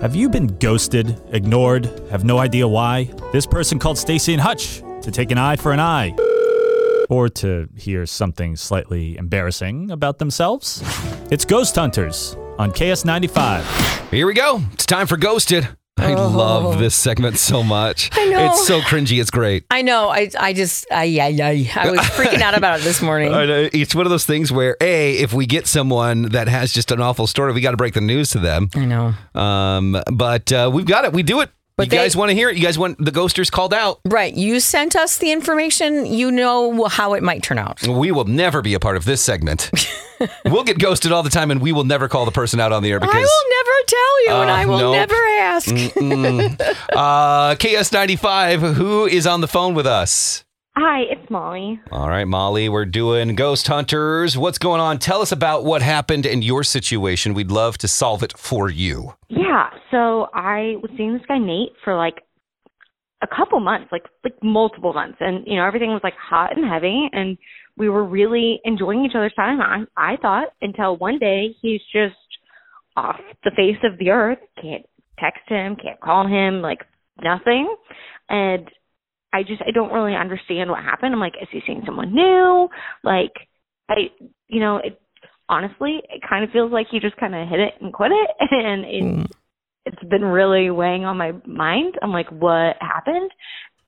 Have you been ghosted, ignored, have no idea why? This person called Stacy and Hutch to take an eye for an eye. Or to hear something slightly embarrassing about themselves? It's Ghost Hunters on KS95. Here we go. It's time for Ghosted. I love this segment so much. I know. It's so cringy. It's great. I know. I I just I yeah yeah. I was freaking out about it this morning. I know. It's one of those things where, A, if we get someone that has just an awful story, we got to break the news to them. I know. Um, but uh, we've got it. We do it. But you they- guys want to hear it? You guys want the ghosters called out? Right. You sent us the information. You know how it might turn out. We will never be a part of this segment. we'll get ghosted all the time, and we will never call the person out on the air because I will never tell you, and Uh, I will nope. never ask. uh, KS95, who is on the phone with us? Hi, it's Molly. All right, Molly, we're doing Ghost Hunters. What's going on? Tell us about what happened in your situation. We'd love to solve it for you. Yeah, so I was seeing this guy Nate for like a couple months, like like multiple months, and you know everything was like hot and heavy, and we were really enjoying each other's time. I I thought until one day he's just off the face of the earth. Can't text him, can't call him, like nothing, and I just I don't really understand what happened. I'm like, is he seeing someone new? Like I, you know, it honestly, it kind of feels like he just kind of hit it and quit it, and it, hmm. it's been really weighing on my mind. I'm like, what happened?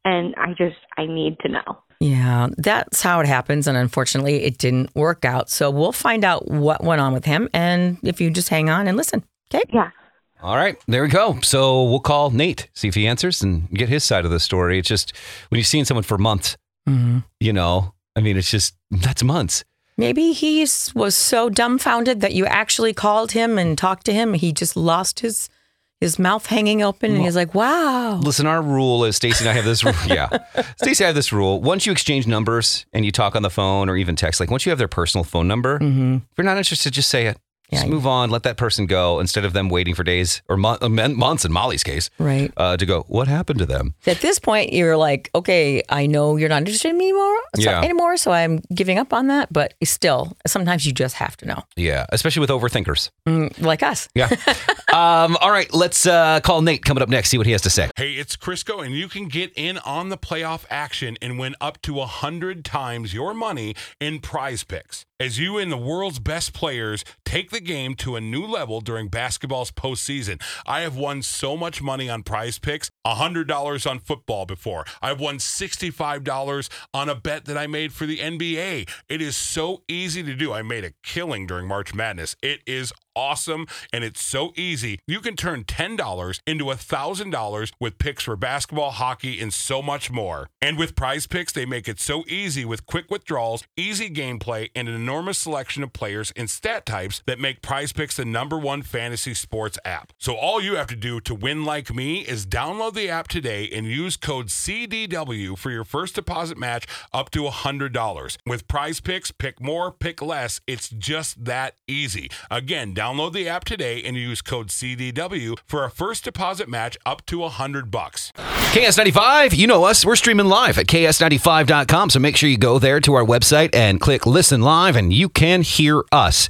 And I just, I need to know. Yeah, that's how it happens. And unfortunately, it didn't work out. So we'll find out what went on with him. And if you just hang on and listen, okay? Yeah. All right, there we go. So we'll call Nate, see if he answers and get his side of the story. It's just when you've seen someone for months, Mm-hmm. you know, I mean, it's just, that's months. Maybe he was so dumbfounded that you actually called him and talked to him. He just lost his his mouth hanging open, and he's like, "Wow." Listen, our rule is Stacy and I have this. Rule. Yeah, Stacy, I have this rule. Once you exchange numbers and you talk on the phone or even text, like once you have their personal phone number, Mm-hmm. if you're not interested, just say it. Just Yeah. move on. Let that person go instead of them waiting for days or uh, mon- months in Molly's case Right. uh, to go. What happened to them? At this point, you're like, okay, I know you're not interested in me anymore, so, Yeah. anymore, so I'm giving up on that. But still, sometimes you just have to know, Yeah, especially with overthinkers. Mm, like us. Yeah. um, all right, let's uh, call Nate coming up next. See what he has to say. Hey, it's Crisco, and you can get in on the playoff action and win up to 100 times your money in PrizePicks. As you and the world's best players take the game to a new level during basketball's postseason, I have won so much money on PrizePicks $100 on football before. I've won $65 on a bet that I made for the NBA. It is so easy to do. I made a killing during March Madness. It is awesome and it's so easy. You can turn $10 into $1,000 with picks for basketball, hockey, and so much more. And with PrizePicks, they make it so easy with quick withdrawals, easy gameplay, and an enormous selection of players and stat types that make PrizePicks the number one fantasy sports app. So all you have to do to win like me is download the app today and use code CDW for your first deposit match up to $100. With PrizePicks, pick more, pick less. It's just that easy. Again, download the app today and use code CDW for a first deposit match up to 100 bucks. KS95, you know us. We're streaming live at ks95.com. So make sure you go there to our website and click listen live and you can hear us.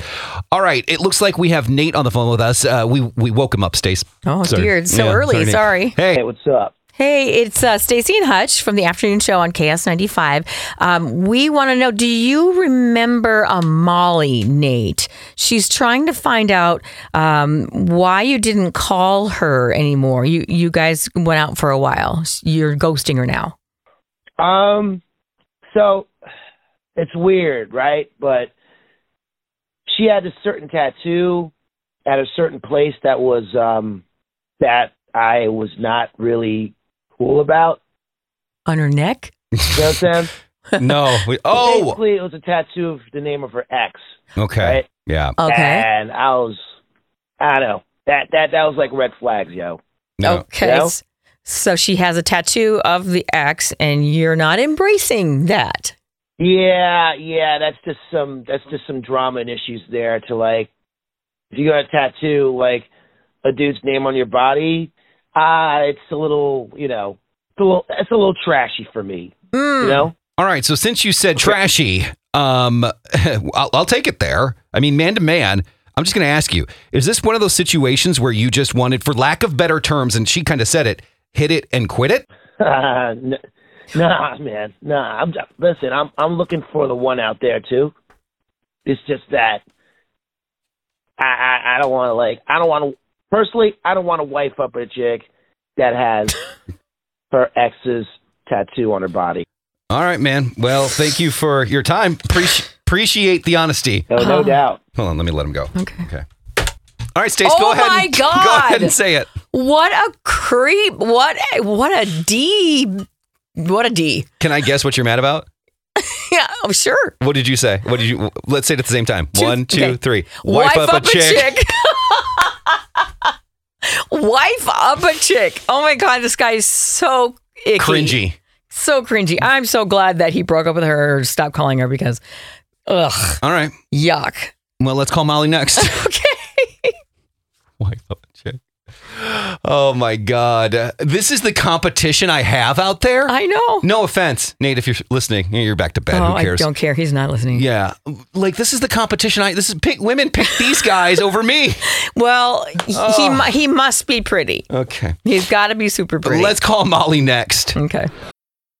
All right. It looks like we have Nate on the phone with us. Uh, we, we woke him up, Stace. Oh, Sorry. dear. It's so Yeah, early. Nate. Sorry. Hey. Hey, what's up? Hey, it's uh, Stacy and Hutch from the afternoon show on KS95. Um, we want to know do you remember a Molly, Nate? She's trying to find out um, why you didn't call her anymore. You, you guys went out for a while. You're ghosting her now. Um, so it's weird, right? But she had a certain tattoo at a certain place that was um that I was not really cool about. On her neck? You know what I'm saying? No. We, oh, Basically, it was a tattoo of the name of her ex, okay. right? Yeah. Okay. And I was, I don't know. That that that was like red flags, yo. No. Okay. No? S- So she has a tattoo of the ex, and you're not embracing that. Yeah, yeah, that's just some that's just some drama and issues there to like if you got a tattoo like a dude's name on your body, ah, it's a little, you know, it's a little it's a little trashy for me, Mm. you know? All right. So since you said trashy, um, I'll, I'll take it there. I mean, man to man, I'm just going to ask you: Is this one of those situations where you just wanted, for lack of better terms, and she kind of said it, hit it and quit it? Uh, n- nah, man, nah. I'm just, listen. I'm I'm looking for the one out there too. It's just that I I, I don't want to like I don't want to personally I don't want to wife up a chick that has her ex's tattoo on her body. All right, man. Well, thank you for your time. Appreci- appreciate the honesty. Oh, no, no doubt. Hold on, let me let him go. Okay. Okay. All right, Stace, Oh go ahead. my and, Go ahead and say it. What a creep! What a, what a D! What a D! Can I guess what you're mad about? Yeah, oh sure. What did you say? What did you? Let's say it at the same time. Two- One, two, okay. three. Wife, up, a chick. Wife up a chick. Oh my god, this guy is so icky. Cringy. So cringy. I'm so glad that he broke up with her or stopped calling her because, ugh, All right. yuck. Well, let's call Molly next. Okay. Wife up a chick. Oh my God. This is the competition I have out there. I know. no offense, Nate. If you're listening, you're back to bed. oh, Who cares? I don't care. He's not listening. Yeah, like this is the competition. I this is pick women pick these guys over me. Well, he Oh. mu- he must be pretty. Okay, He's got to be super pretty. let's call Molly next. Okay.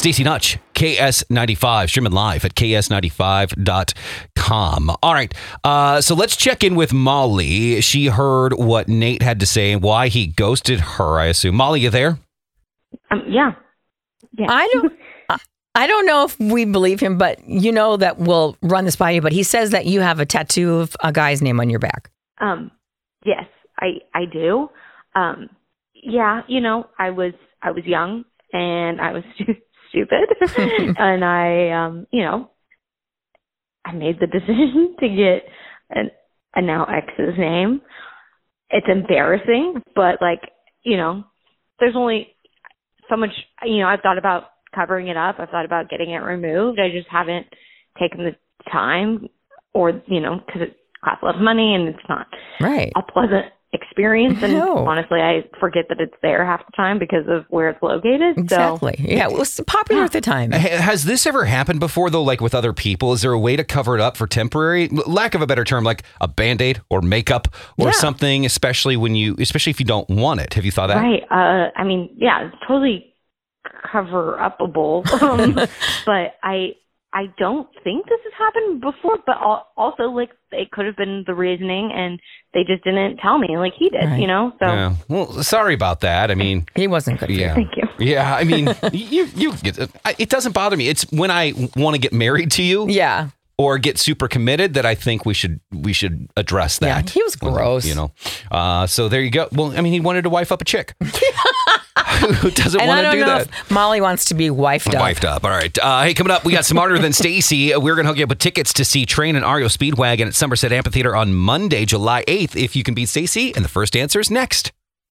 Stacy and Hutch, KS95, streaming live at ks95.com. All right, uh, so let's check in with Molly. She heard what Nate had to say and why he ghosted her. I assume. Molly, you there? Um, yeah. Yeah. I don't. I- I don't know if we believe him, but you know that we'll run this by you. But he says that you have a tattoo of a guy's name on your back. Um, yes, I I do. Um, yeah, you know, I was I was young and I was stu- stupid, and I um, you know, I made the decision to get an a now ex's name. It's embarrassing, but like you know, there's only so much. You know, I've thought about covering it up. I've thought about getting it removed. I just haven't taken the time, or you know, because it costs a lot of money and it's not Right. a pleasant experience. And No. honestly, I forget that it's there half the time because of where it's located. Exactly. yeah, it was popular at the time. Has this ever happened before, though, like with other people? Is there a way to cover it up for temporary, lack of a better term, like a band aid or makeup or Yeah. something, especially when you, especially if you don't want it? Have you thought So, that? right. Uh, I mean, yeah, it's totally cover upable. Um, but I, I don't think this has happened before. But also, like, it could have been the reasoning, and they just didn't tell me, like he did. Right. You know. So Yeah. Well, sorry about that. I mean, He wasn't good. for you. yeah. thank you. Yeah, I mean, you you get I- it doesn't bother me. It's when I want to get married to you Yeah. or get super committed that I think we should we should address that. Yeah, that. he was gross. You know. Uh, so there you go. Well, I mean, he wanted to wife up a chick. Who doesn't want to do that? Molly wants to be wifed up. Wifed up. All right. Uh, hey, coming up, we got Smarter Than Stacy. We're going to hook you up with tickets to see Train and REO Speedwagon at Somerset Amphitheater on Monday, July 8th. If you can beat Stacy, and the first answer is next.